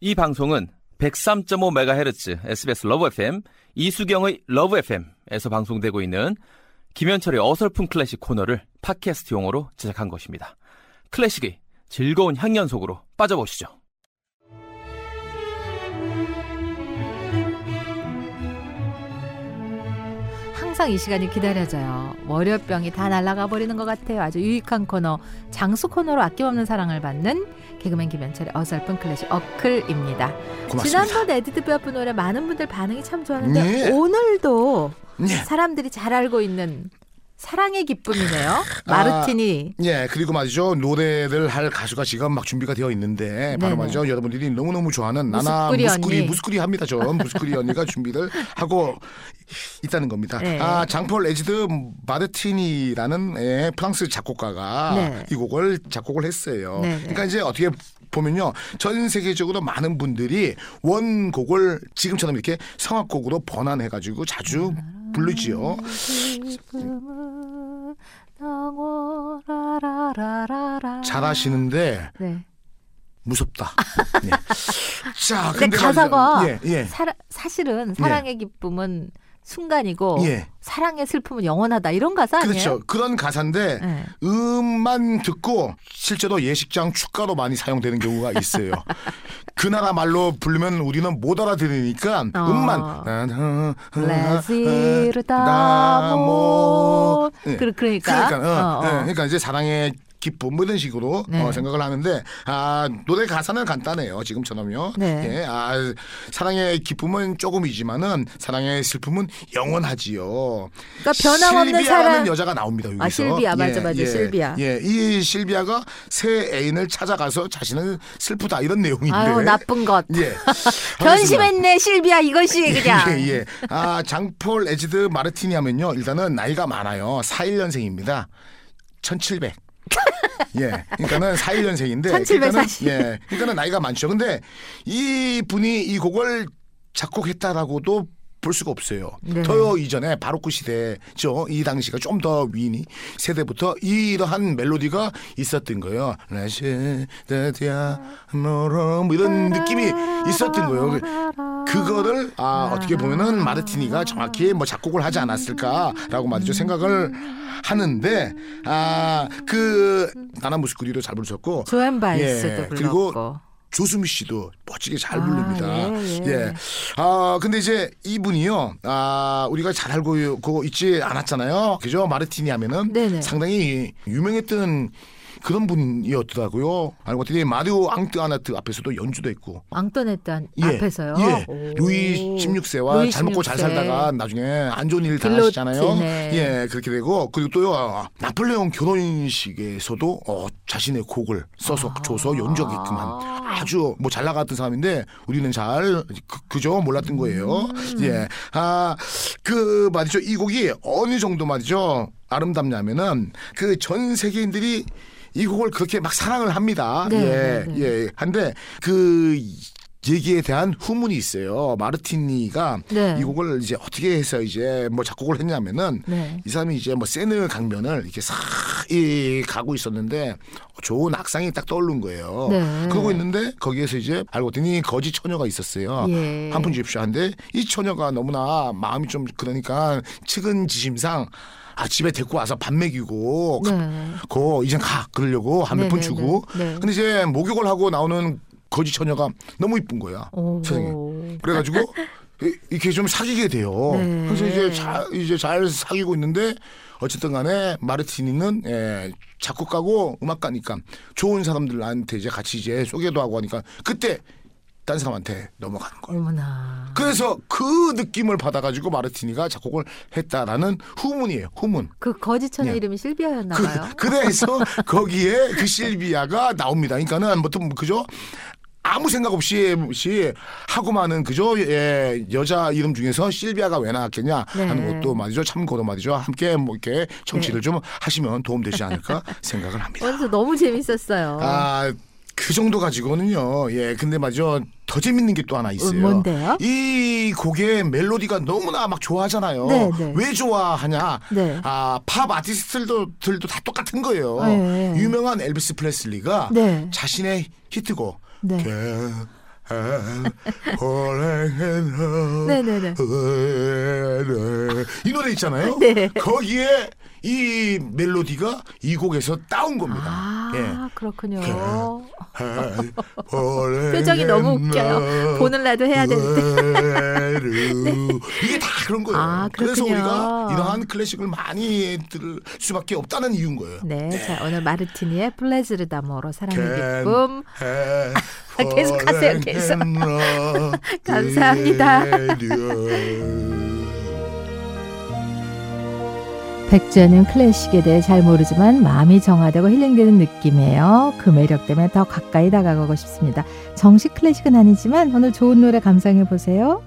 이 방송은 103.5MHz SBS Love FM 이숙영의 Love FM에서 방송되고 있는 김현철의 어설픈 클래식 코너를 팟캐스트용으로 제작한 것입니다. 클래식의 즐거운 향연 속으로 빠져보시죠. 항상 이 시간이 기다려져요. 월요병이 다 날아가 버리는 것 같아요. 아주 유익한 코너, 장수 코너로 아낌없는 사랑을 받는 개그맨 김현철의 어설픈 클래식 어클입니다. 고맙습니다. 지난번 에디트 피아프 노래 많은 분들 반응이 참 좋았는데 네. 오늘도 네. 사람들이 잘 알고 있는 사랑의 기쁨이네요. 마르티니. 예, 그리고 말이죠. 노래를 할 가수가 지금 막 준비가 되어 있는데 바로 네네. 말이죠. 여러분들이 너무너무 좋아하는 나나 무스꾸리 무스꾸리 합니다. 저 무스꾸리 언니가 준비를 하고 있다는 겁니다. 네. 아, 장폴 에지드 마르티니라는 예, 프랑스 작곡가가 네. 이 곡을 작곡을 했어요. 네네. 그러니까 이제 어떻게 보면요. 전 세계적으로 많은 분들이 원곡을 지금처럼 이렇게 성악곡으로 번안해 가지고 자주 부르지요. 잘하시는데 네. 무섭다. 예. 자, 근데 근데 가사가. 예, 예. 사라, 사실은 사랑의 기쁨은 순간이고 예. 사랑의 슬픔은 영원하다 이런 가사 아니에요? 그렇죠. 그런 가사인데 네. 음만 듣고 실제로 예식장 축가로 많이 사용되는 경우가 있어요. 그 나라 말로 부르면 우리는 못 알아들으니까 어. 음만 레시르다모 예. 그, 그러니까 그러니까, 어, 어, 어. 예, 그러니까 이제 사랑의 기쁨 뭐 이런 식으로 네. 어, 생각을 하는데 아 노래 가사는 간단해요 지금처럼요. 네. 예, 아 사랑의 기쁨은 조금이지만은 사랑의 슬픔은 영원하지요. 그러니까 변함없는 사랑 여자가 나옵니다 여기서. 아, 실비아. 맞아, 맞아, 실비아. 예, 이 실비아가 새 애인을 찾아가서 자신은 슬프다 이런 내용인데. 아유 나쁜 것 예. 변심했네 실비아 이것이 그냥 예, 예. 아, 장폴 에지드 마르티니 하면요. 일단은 나이가 많아요. 41년생입니다. 1700. 예. 그러니까는 41년생인데 1740. 예. 그러니까는 나이가 많죠. 근데 이 분이 이 곡을 작곡했다라고도 볼 수가 없어요. 네. 더 이전에 바로크 시대죠. 이 당시가 좀 더 위니 세대부터 이러한 멜로디가 있었던 거예요. 라시다디아 모로 뭐 이런 느낌이 있었던 거예요. 그거를 아 어떻게 보면은 마르티니가 정확히 뭐 작곡을 하지 않았을까라고 말이죠 생각을 하는데 아그 나나 무스쿠리도 잘 부르셨고 조앤 바이스도 예, 불렀고 그리고 조수미 씨도 멋지게 잘 아, 부릅니다. 예, 예. 예. 아, 근데 이제 이분이요. 아, 우리가 잘 알고 있지 않았잖아요. 그죠? 마르티니 하면은 네네. 상당히 유명했던 그런 분이었더라고요. 알고 봤더니 마리오 앙뜨아나트 앞에서도 연주도 했고. 앙토네트 예, 앞에서요 예. 오. 루이 16세와 루이 잘 먹고 잘 16세. 살다가 나중에 안 좋은 일 당하시잖아요. 네. 예, 그렇게 되고 그리고 또요 나폴레옹 결혼식에서도 어, 자신의 곡을 써서 아. 줘서 연주하게끔 한 아주 뭐 잘 나갔던 사람인데 우리는 잘 그, 그저 몰랐던 거예요. 음. 예, 아 그 말이죠 이 곡이 어느 정도 말이죠 아름답냐면은 그 전 세계인들이 이 곡을 그렇게 막 사랑을 합니다. 네, 예, 네, 네. 예. 한데 그 얘기에 대한 후문이 있어요. 마르티니가 네. 이 곡을 이제 어떻게 해서 이제 뭐 작곡을 했냐면은 네. 이 사람이 이제 뭐 세느 강변을 이렇게 싹이 가고 있었는데 좋은 악상이 딱 떠오른 거예요. 네. 그러고 있는데 거기에서 이제 알고 봤더니 거지 처녀가 있었어요. 예. 한푼 주십시오 한데 이 처녀가 너무나 마음이 좀 그러니까 측은지심상 아 집에 데리고 와서 밥 먹이고 네. 고 이제 가 그러려고 한몇푼 네네네. 주고 네. 근데 이제 목욕을 하고 나오는 거지 처녀가 너무 이쁜 거야 오. 세상에 그래가지고 이- 이렇게 좀 사귀게 돼요 네. 그래서 이제 잘 이제 잘 사귀고 있는데 어쨌든 간에 마르티니는 예, 작곡가고 음악가니까 좋은 사람들한테 이제 같이 이제 소개도 하고 하니까 그때 딴 사람한테 넘어가는 거예요. 어머나. 그래서 그 느낌을 받아가지고 마르티니가 작곡을 했다라는 후문이에요. 후문. 그 거지천의 예. 이름이 실비아였나 그, 봐요. 그 래서 거기에 그 실비아가 나옵니다. 그러니까는 뭐좀 그죠? 아무 생각 없이 하고 많은 그죠? 예, 여자 이름 중에서 실비아가 왜 나왔겠냐 하는 네. 것도 말이죠. 참고로 말이죠. 함께 뭐 이렇게 청취를 좀 하시면 도움되지 않을까 생각을 합니다. 오늘 너무 재밌었어요. 아, 그 정도 가지고는요. 예, 근데 말이죠. 더 재밌는 게 또 하나 있어요. 어, 뭔데요? 이 곡의 멜로디가 너무나 막 좋아하잖아요. 네, 네. 왜 좋아하냐? 네. 아, 팝 아티스트들도 들도 다 똑같은 거예요. 네. 유명한 엘비스 프레슬리가 네. 자신의 히트곡 네. Can 네네네. 이 노래 있잖아요. 네. 거기에 이 멜로디가 이 곡에서 따온 겁니다. 아, 예. 그렇군요. 표정이 너무 웃겨요. 보는 라도 해야 되는데. 이게 다 그런 거예요. 아, 그래서. 우리가 이러한 클래식을 많이 들을 수밖에 없다는 이유인 거예요. 네, 자 오늘 마르티니의 플레즈르 다모로 사랑의 기쁨 계속하세요, 계속. 감사합니다. 백주는 클래식에 대해 잘 모르지만 마음이 정화되고 힐링되는 느낌이에요. 그 매력 때문에 더 가까이 다가가고 싶습니다. 정식 클래식은 아니지만 오늘 좋은 노래 감상해 보세요.